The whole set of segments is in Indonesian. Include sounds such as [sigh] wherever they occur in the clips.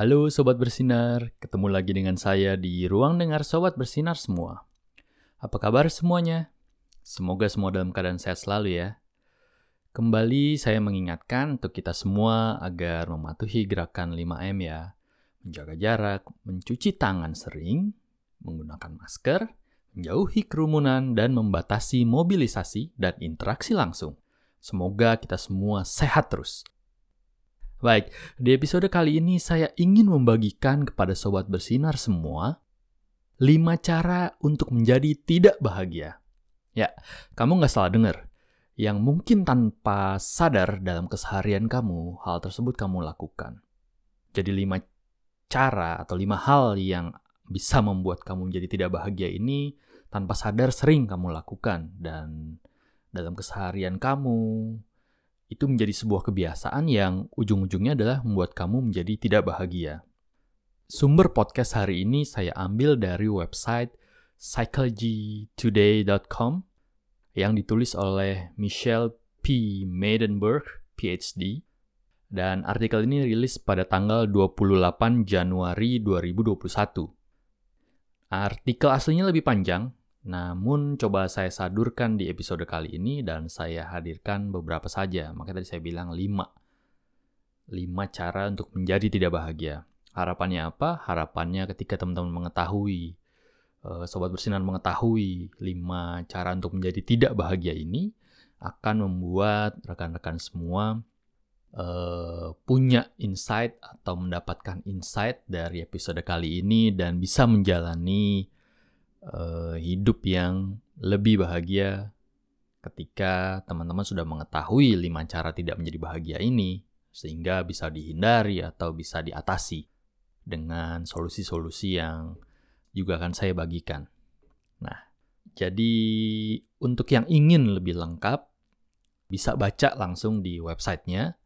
Halo Sobat Bersinar, ketemu lagi dengan saya di ruang dengar Sobat Bersinar semua. Apa kabar semuanya? Semoga semua dalam keadaan sehat selalu ya. Kembali saya mengingatkan untuk kita semua agar mematuhi gerakan 5M ya. Menjaga jarak, mencuci tangan sering, menggunakan masker, menjauhi kerumunan, dan membatasi mobilisasi dan interaksi langsung. Semoga kita semua sehat terus. Baik, di episode kali ini saya ingin membagikan kepada sobat bersinar semua 5 cara untuk menjadi tidak bahagia. Ya, kamu nggak salah dengar. Yang mungkin tanpa sadar dalam keseharian kamu, hal tersebut kamu lakukan. Jadi lima cara atau lima hal yang bisa membuat kamu menjadi tidak bahagia ini tanpa sadar sering kamu lakukan dan dalam keseharian kamu itu menjadi sebuah kebiasaan yang ujung-ujungnya adalah membuat kamu menjadi tidak bahagia. Sumber podcast hari ini saya ambil dari website psychologytoday.com yang ditulis oleh Michelle P. Maidenberg, PhD. Dan artikel ini rilis pada tanggal 28 Januari 2021. Artikel aslinya lebih panjang, namun coba saya sadurkan di episode kali ini dan saya hadirkan beberapa saja. Maka tadi saya bilang lima. Lima cara untuk menjadi tidak bahagia. Harapannya apa? Harapannya ketika teman-teman mengetahui, eh, sobat bersinar mengetahui lima cara untuk menjadi tidak bahagia ini, akan membuat rekan-rekan semua uh, punya insight atau mendapatkan insight dari episode kali ini dan bisa menjalani uh, hidup yang lebih bahagia ketika teman-teman sudah mengetahui lima cara tidak menjadi bahagia ini sehingga bisa dihindari atau bisa diatasi dengan solusi-solusi yang juga akan saya bagikan. Nah, jadi untuk yang ingin lebih lengkap bisa baca langsung di websitenya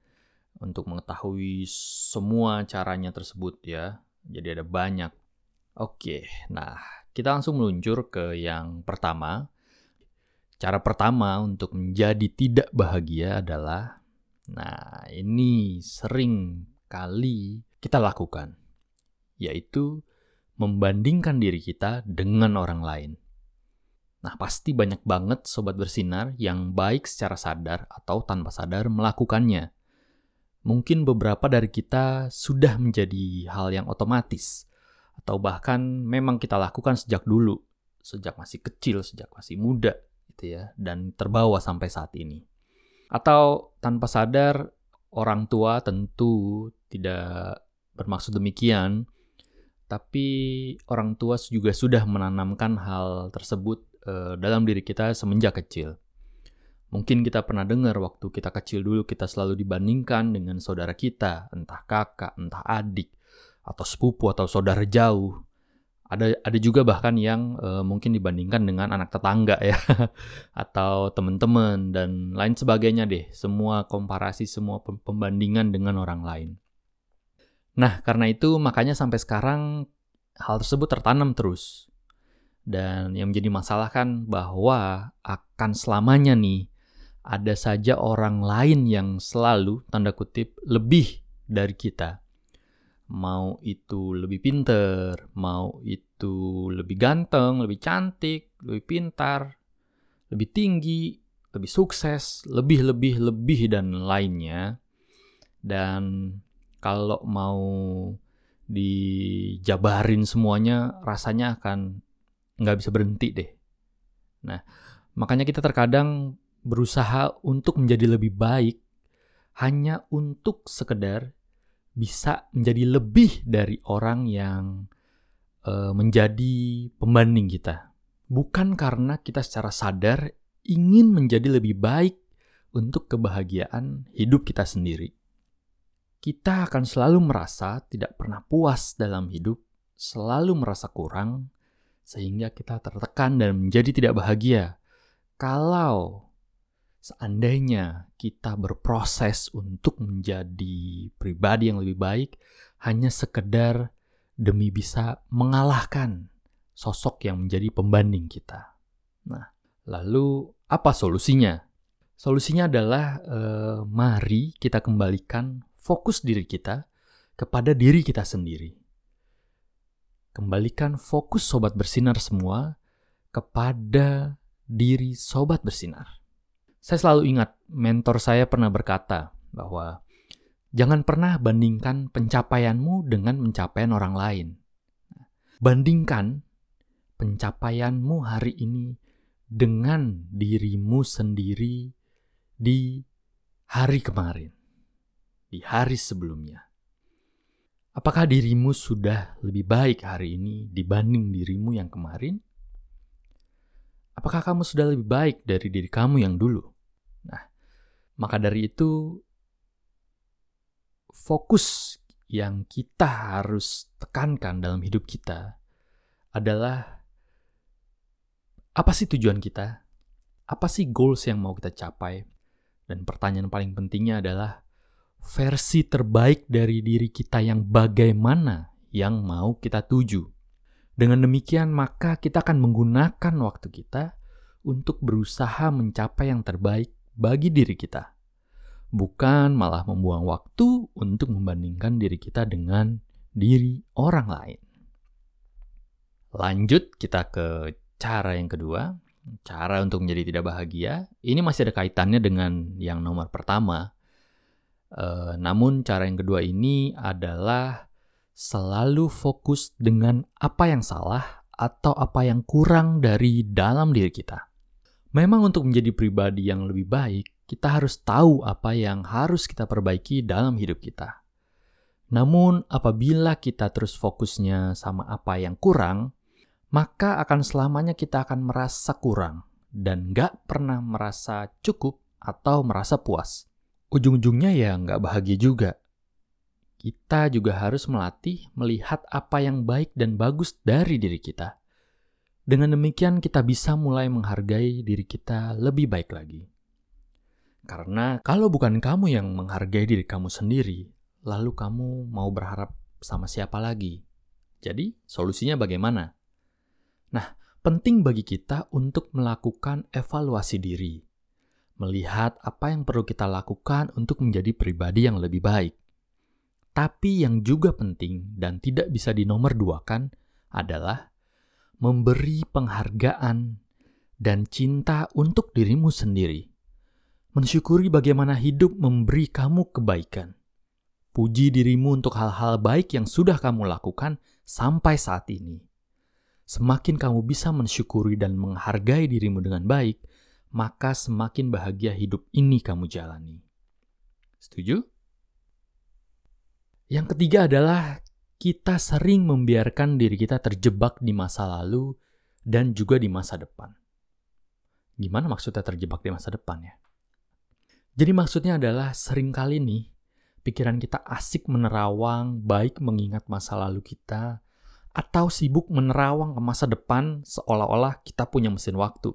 untuk mengetahui semua caranya tersebut ya. Jadi ada banyak. Oke, nah kita langsung meluncur ke yang pertama. Cara pertama untuk menjadi tidak bahagia adalah, nah ini sering kali kita lakukan, yaitu membandingkan diri kita dengan orang lain. Nah, pasti banyak banget sobat bersinar yang baik secara sadar atau tanpa sadar melakukannya. Mungkin beberapa dari kita sudah menjadi hal yang otomatis, atau bahkan memang kita lakukan sejak dulu, sejak masih kecil, sejak masih muda gitu ya dan terbawa sampai saat ini. Atau tanpa sadar orang tua tentu tidak bermaksud demikian, tapi orang tua juga sudah menanamkan hal tersebut uh, dalam diri kita semenjak kecil. Mungkin kita pernah dengar waktu kita kecil dulu kita selalu dibandingkan dengan saudara kita, entah kakak, entah adik, atau sepupu atau saudara jauh. Ada ada juga bahkan yang uh, mungkin dibandingkan dengan anak tetangga ya [laughs] atau teman-teman dan lain sebagainya deh. Semua komparasi, semua pembandingan dengan orang lain. Nah, karena itu makanya sampai sekarang hal tersebut tertanam terus. Dan yang menjadi masalah kan bahwa akan selamanya nih ada saja orang lain yang selalu tanda kutip lebih dari kita mau itu lebih pinter, mau itu lebih ganteng, lebih cantik, lebih pintar, lebih tinggi, lebih sukses, lebih lebih lebih dan lainnya. Dan kalau mau dijabarin semuanya rasanya akan nggak bisa berhenti deh. Nah, makanya kita terkadang berusaha untuk menjadi lebih baik hanya untuk sekedar bisa menjadi lebih dari orang yang uh, menjadi pembanding kita. Bukan karena kita secara sadar ingin menjadi lebih baik untuk kebahagiaan hidup kita sendiri. Kita akan selalu merasa tidak pernah puas dalam hidup, selalu merasa kurang, sehingga kita tertekan dan menjadi tidak bahagia. Kalau Seandainya kita berproses untuk menjadi pribadi yang lebih baik hanya sekedar demi bisa mengalahkan sosok yang menjadi pembanding kita. Nah, lalu apa solusinya? Solusinya adalah eh, mari kita kembalikan fokus diri kita kepada diri kita sendiri. Kembalikan fokus sobat bersinar semua kepada diri sobat bersinar. Saya selalu ingat mentor saya pernah berkata bahwa jangan pernah bandingkan pencapaianmu dengan pencapaian orang lain. Bandingkan pencapaianmu hari ini dengan dirimu sendiri di hari kemarin, di hari sebelumnya. Apakah dirimu sudah lebih baik hari ini dibanding dirimu yang kemarin? Apakah kamu sudah lebih baik dari diri kamu yang dulu? Maka dari itu, fokus yang kita harus tekankan dalam hidup kita adalah apa sih tujuan kita? Apa sih goals yang mau kita capai? Dan pertanyaan paling pentingnya adalah versi terbaik dari diri kita yang bagaimana yang mau kita tuju. Dengan demikian, maka kita akan menggunakan waktu kita untuk berusaha mencapai yang terbaik bagi diri kita, bukan malah membuang waktu untuk membandingkan diri kita dengan diri orang lain. Lanjut, kita ke cara yang kedua, cara untuk menjadi tidak bahagia, ini masih ada kaitannya dengan yang nomor pertama. E, namun cara yang kedua ini adalah selalu fokus dengan apa yang salah atau apa yang kurang dari dalam diri kita. Memang untuk menjadi pribadi yang lebih baik, kita harus tahu apa yang harus kita perbaiki dalam hidup kita. Namun apabila kita terus fokusnya sama apa yang kurang, maka akan selamanya kita akan merasa kurang dan gak pernah merasa cukup atau merasa puas. Ujung-ujungnya ya nggak bahagia juga. Kita juga harus melatih melihat apa yang baik dan bagus dari diri kita. Dengan demikian kita bisa mulai menghargai diri kita lebih baik lagi. Karena kalau bukan kamu yang menghargai diri kamu sendiri, lalu kamu mau berharap sama siapa lagi? Jadi, solusinya bagaimana? Nah, penting bagi kita untuk melakukan evaluasi diri, melihat apa yang perlu kita lakukan untuk menjadi pribadi yang lebih baik. Tapi yang juga penting dan tidak bisa dinomorduakan adalah memberi penghargaan dan cinta untuk dirimu sendiri. Mensyukuri bagaimana hidup memberi kamu kebaikan. Puji dirimu untuk hal-hal baik yang sudah kamu lakukan sampai saat ini Semakin kamu bisa mensyukuri dan menghargai dirimu dengan baik, maka semakin bahagia hidup ini kamu jalani. Setuju? Yang ketiga adalah kita sering membiarkan diri kita terjebak di masa lalu dan juga di masa depan. Gimana maksudnya terjebak di masa depan ya? Jadi maksudnya adalah sering kali nih pikiran kita asik menerawang baik mengingat masa lalu kita atau sibuk menerawang ke masa depan seolah-olah kita punya mesin waktu.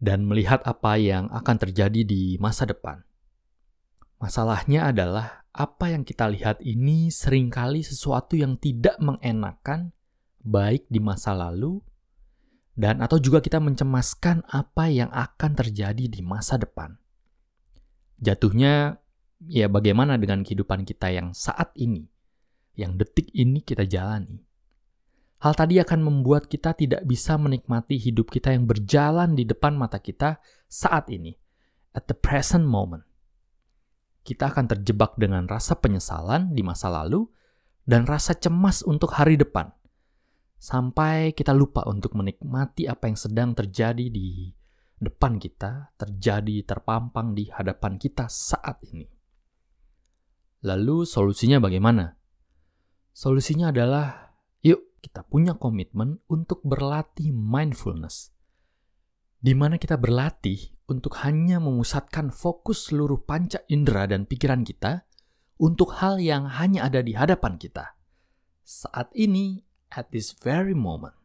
Dan melihat apa yang akan terjadi di masa depan. Masalahnya adalah apa yang kita lihat ini sering kali sesuatu yang tidak mengenakan baik di masa lalu dan atau juga kita mencemaskan apa yang akan terjadi di masa depan. Jatuhnya ya bagaimana dengan kehidupan kita yang saat ini? yang detik ini kita jalani. Hal tadi akan membuat kita tidak bisa menikmati hidup kita yang berjalan di depan mata kita saat ini, at the present moment. Kita akan terjebak dengan rasa penyesalan di masa lalu dan rasa cemas untuk hari depan, sampai kita lupa untuk menikmati apa yang sedang terjadi di depan kita, terjadi terpampang di hadapan kita saat ini. Lalu, solusinya bagaimana? Solusinya adalah, yuk kita punya komitmen untuk berlatih mindfulness. Di mana kita berlatih untuk hanya memusatkan fokus seluruh panca indera dan pikiran kita untuk hal yang hanya ada di hadapan kita. Saat ini, at this very moment.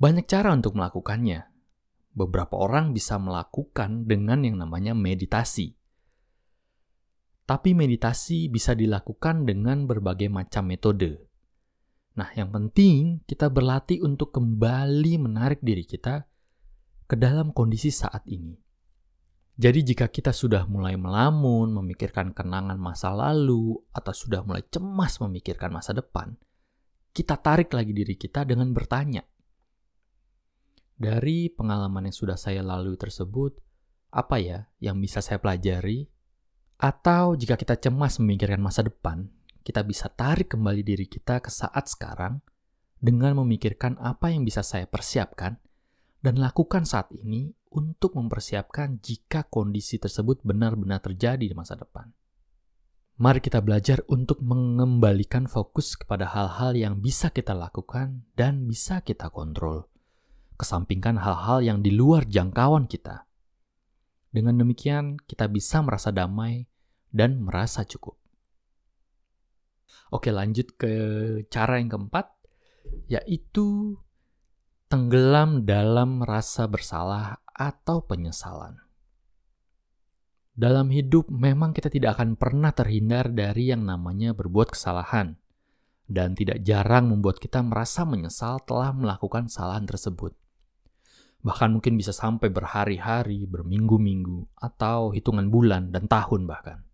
Banyak cara untuk melakukannya. Beberapa orang bisa melakukan dengan yang namanya meditasi. Tapi meditasi bisa dilakukan dengan berbagai macam metode. Nah, yang penting kita berlatih untuk kembali menarik diri kita ke dalam kondisi saat ini. Jadi jika kita sudah mulai melamun, memikirkan kenangan masa lalu, atau sudah mulai cemas memikirkan masa depan, kita tarik lagi diri kita dengan bertanya. Dari pengalaman yang sudah saya lalui tersebut, apa ya yang bisa saya pelajari? Atau jika kita cemas memikirkan masa depan, kita bisa tarik kembali diri kita ke saat sekarang dengan memikirkan apa yang bisa saya persiapkan dan lakukan saat ini untuk mempersiapkan jika kondisi tersebut benar-benar terjadi di masa depan. Mari kita belajar untuk mengembalikan fokus kepada hal-hal yang bisa kita lakukan dan bisa kita kontrol, kesampingkan hal-hal yang di luar jangkauan kita. Dengan demikian, kita bisa merasa damai dan merasa cukup. Oke, lanjut ke cara yang keempat, yaitu tenggelam dalam rasa bersalah atau penyesalan. Dalam hidup, memang kita tidak akan pernah terhindar dari yang namanya berbuat kesalahan, dan tidak jarang membuat kita merasa menyesal telah melakukan kesalahan tersebut. Bahkan mungkin bisa sampai berhari-hari, berminggu-minggu, atau hitungan bulan dan tahun bahkan.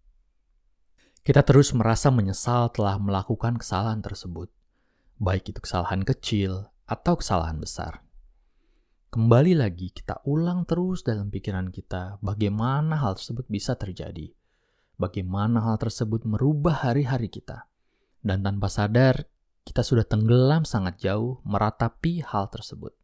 Kita terus merasa menyesal telah melakukan kesalahan tersebut, baik itu kesalahan kecil atau kesalahan besar. Kembali lagi, kita ulang terus dalam pikiran kita bagaimana hal tersebut bisa terjadi, bagaimana hal tersebut merubah hari-hari kita, dan tanpa sadar kita sudah tenggelam sangat jauh meratapi hal tersebut.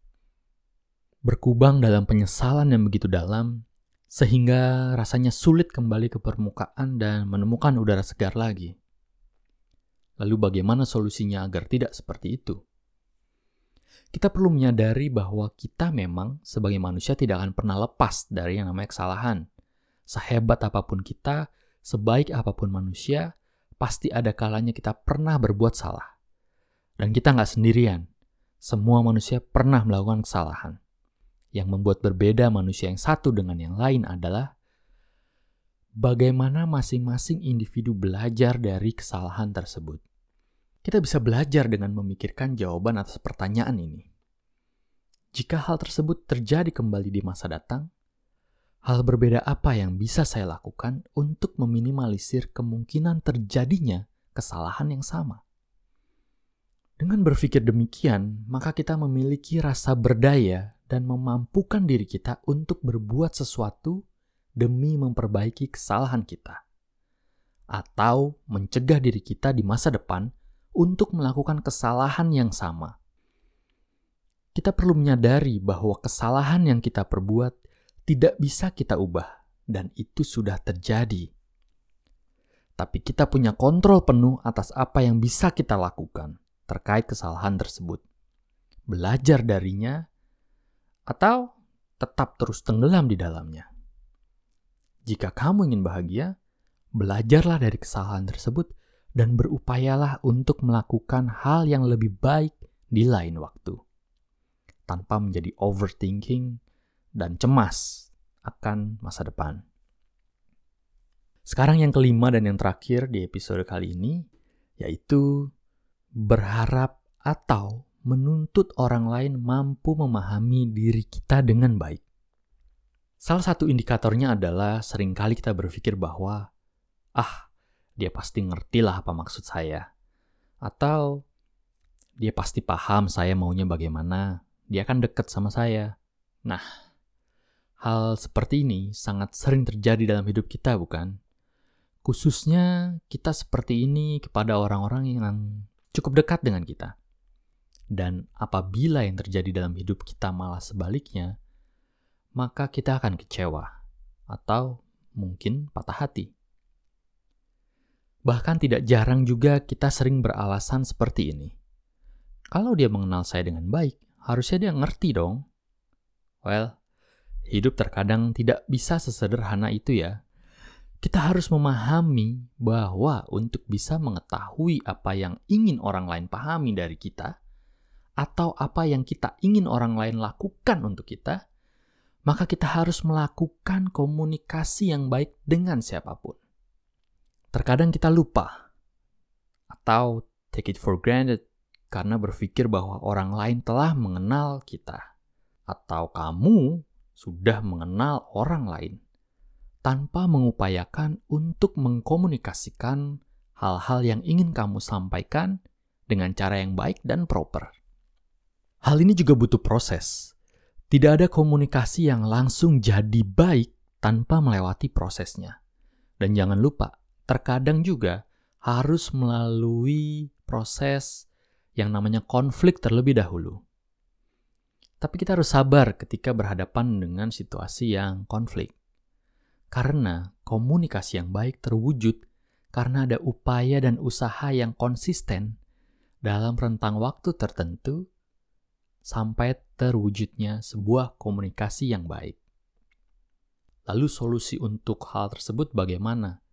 Berkubang dalam penyesalan yang begitu dalam, sehingga rasanya sulit kembali ke permukaan dan menemukan udara segar lagi. Lalu, bagaimana solusinya agar tidak seperti itu? Kita perlu menyadari bahwa kita memang, sebagai manusia, tidak akan pernah lepas dari yang namanya kesalahan. Sehebat apa pun kita, sebaik apa pun manusia, pasti ada kalanya kita pernah berbuat salah. Dan kita nggak sendirian. Semua manusia pernah melakukan kesalahan. Yang membuat berbeda manusia yang satu dengan yang lain adalah bagaimana masing-masing individu belajar dari kesalahan tersebut. Kita bisa belajar dengan memikirkan jawaban atas pertanyaan ini. Jika hal tersebut terjadi kembali di masa datang, hal berbeda apa yang bisa saya lakukan untuk meminimalisir kemungkinan terjadinya kesalahan yang sama? Dengan berpikir demikian, maka kita memiliki rasa berdaya dan memampukan diri kita untuk berbuat sesuatu demi memperbaiki kesalahan kita, atau mencegah diri kita di masa depan untuk melakukan kesalahan yang sama. Kita perlu menyadari bahwa kesalahan yang kita perbuat tidak bisa kita ubah, dan itu sudah terjadi. Tapi kita punya kontrol penuh atas apa yang bisa kita lakukan terkait kesalahan tersebut. Belajar darinya atau tetap terus tenggelam di dalamnya. Jika kamu ingin bahagia, belajarlah dari kesalahan tersebut dan berupayalah untuk melakukan hal yang lebih baik di lain waktu, tanpa menjadi overthinking dan cemas akan masa depan. Sekarang yang kelima dan yang terakhir di episode kali ini, yaitu berharap atau menuntut orang lain mampu memahami diri kita dengan baik. Salah satu indikatornya adalah sering kali kita berpikir bahwa, ah, dia pasti ngerti lah apa maksud saya. Atau, dia pasti paham saya maunya bagaimana, dia akan dekat sama saya. Nah, hal seperti ini sangat sering terjadi dalam hidup kita, bukan? Khususnya kita seperti ini kepada orang-orang yang cukup dekat dengan kita. Dan apabila yang terjadi dalam hidup kita malah sebaliknya, maka kita akan kecewa atau mungkin patah hati. Bahkan tidak jarang juga kita sering beralasan seperti ini. Kalau dia mengenal saya dengan baik, harusnya dia ngerti dong. Well, hidup terkadang tidak bisa sesederhana itu ya. Kita harus memahami bahwa untuk bisa mengetahui apa yang ingin orang lain pahami dari kita, atau apa yang kita ingin orang lain lakukan untuk kita, maka kita harus melakukan komunikasi yang baik dengan siapa pun. Terkadang kita lupa atau take it for granted karena berpikir bahwa orang lain telah mengenal kita atau kamu sudah mengenal orang lain. tanpa mengupayakan untuk mengkomunikasikan hal-hal yang ingin kamu sampaikan dengan cara yang baik dan proper. Hal ini juga butuh proses. Tidak ada komunikasi yang langsung jadi baik tanpa melewati prosesnya. Dan jangan lupa, terkadang juga harus melalui proses yang namanya konflik terlebih dahulu. Tapi kita harus sabar ketika berhadapan dengan situasi yang konflik. Karena komunikasi yang baik terwujud karena ada upaya dan usaha yang konsisten dalam rentang waktu tertentu sampai terwujudnya sebuah komunikasi yang baik. Lalu solusi untuk hal tersebut bagaimana?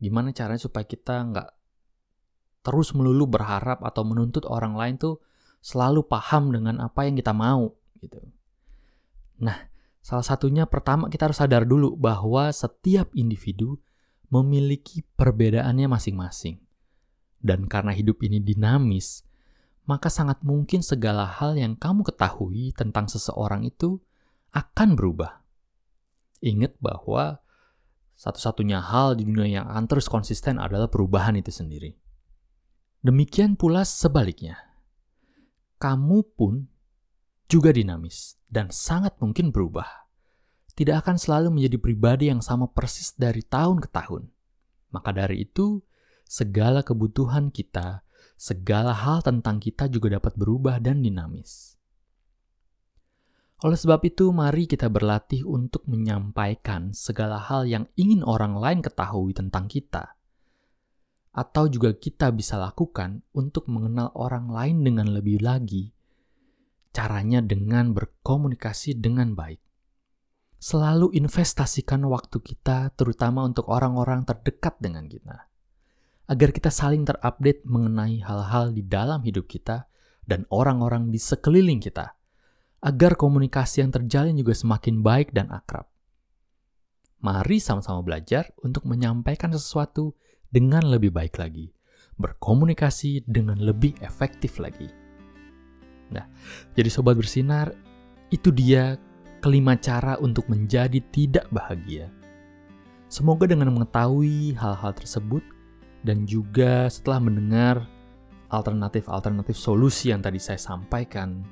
Gimana caranya supaya kita nggak terus melulu berharap atau menuntut orang lain tuh selalu paham dengan apa yang kita mau gitu. Nah, Salah satunya pertama kita harus sadar dulu bahwa setiap individu memiliki perbedaannya masing-masing. Dan karena hidup ini dinamis, maka sangat mungkin segala hal yang kamu ketahui tentang seseorang itu akan berubah. Ingat bahwa satu-satunya hal di dunia yang akan terus konsisten adalah perubahan itu sendiri. Demikian pula sebaliknya. Kamu pun juga dinamis dan sangat mungkin berubah. Tidak akan selalu menjadi pribadi yang sama persis dari tahun ke tahun. Maka dari itu, segala kebutuhan kita, segala hal tentang kita juga dapat berubah dan dinamis. Oleh sebab itu, mari kita berlatih untuk menyampaikan segala hal yang ingin orang lain ketahui tentang kita, atau juga kita bisa lakukan untuk mengenal orang lain dengan lebih lagi. Caranya dengan berkomunikasi dengan baik. Selalu investasikan waktu kita, terutama untuk orang-orang terdekat dengan kita, agar kita saling terupdate mengenai hal-hal di dalam hidup kita dan orang-orang di sekeliling kita, agar komunikasi yang terjalin juga semakin baik dan akrab. Mari sama-sama belajar untuk menyampaikan sesuatu dengan lebih baik lagi, berkomunikasi dengan lebih efektif lagi. Nah, jadi sobat bersinar, itu dia kelima cara untuk menjadi tidak bahagia. Semoga dengan mengetahui hal-hal tersebut dan juga setelah mendengar alternatif-alternatif solusi yang tadi saya sampaikan,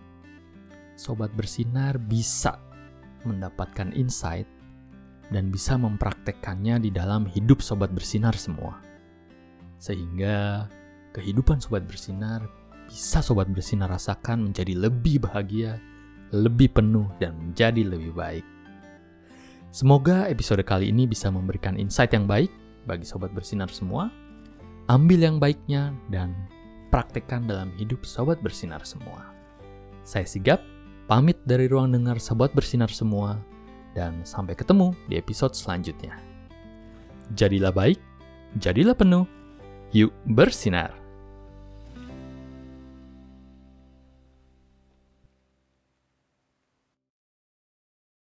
sobat bersinar bisa mendapatkan insight dan bisa mempraktekkannya di dalam hidup sobat bersinar semua. Sehingga kehidupan sobat bersinar bisa sobat bersinar rasakan menjadi lebih bahagia, lebih penuh, dan menjadi lebih baik. Semoga episode kali ini bisa memberikan insight yang baik bagi sobat bersinar semua. Ambil yang baiknya dan praktekkan dalam hidup sobat bersinar semua. Saya Sigap, pamit dari ruang dengar sobat bersinar semua, dan sampai ketemu di episode selanjutnya. Jadilah baik, jadilah penuh, yuk bersinar.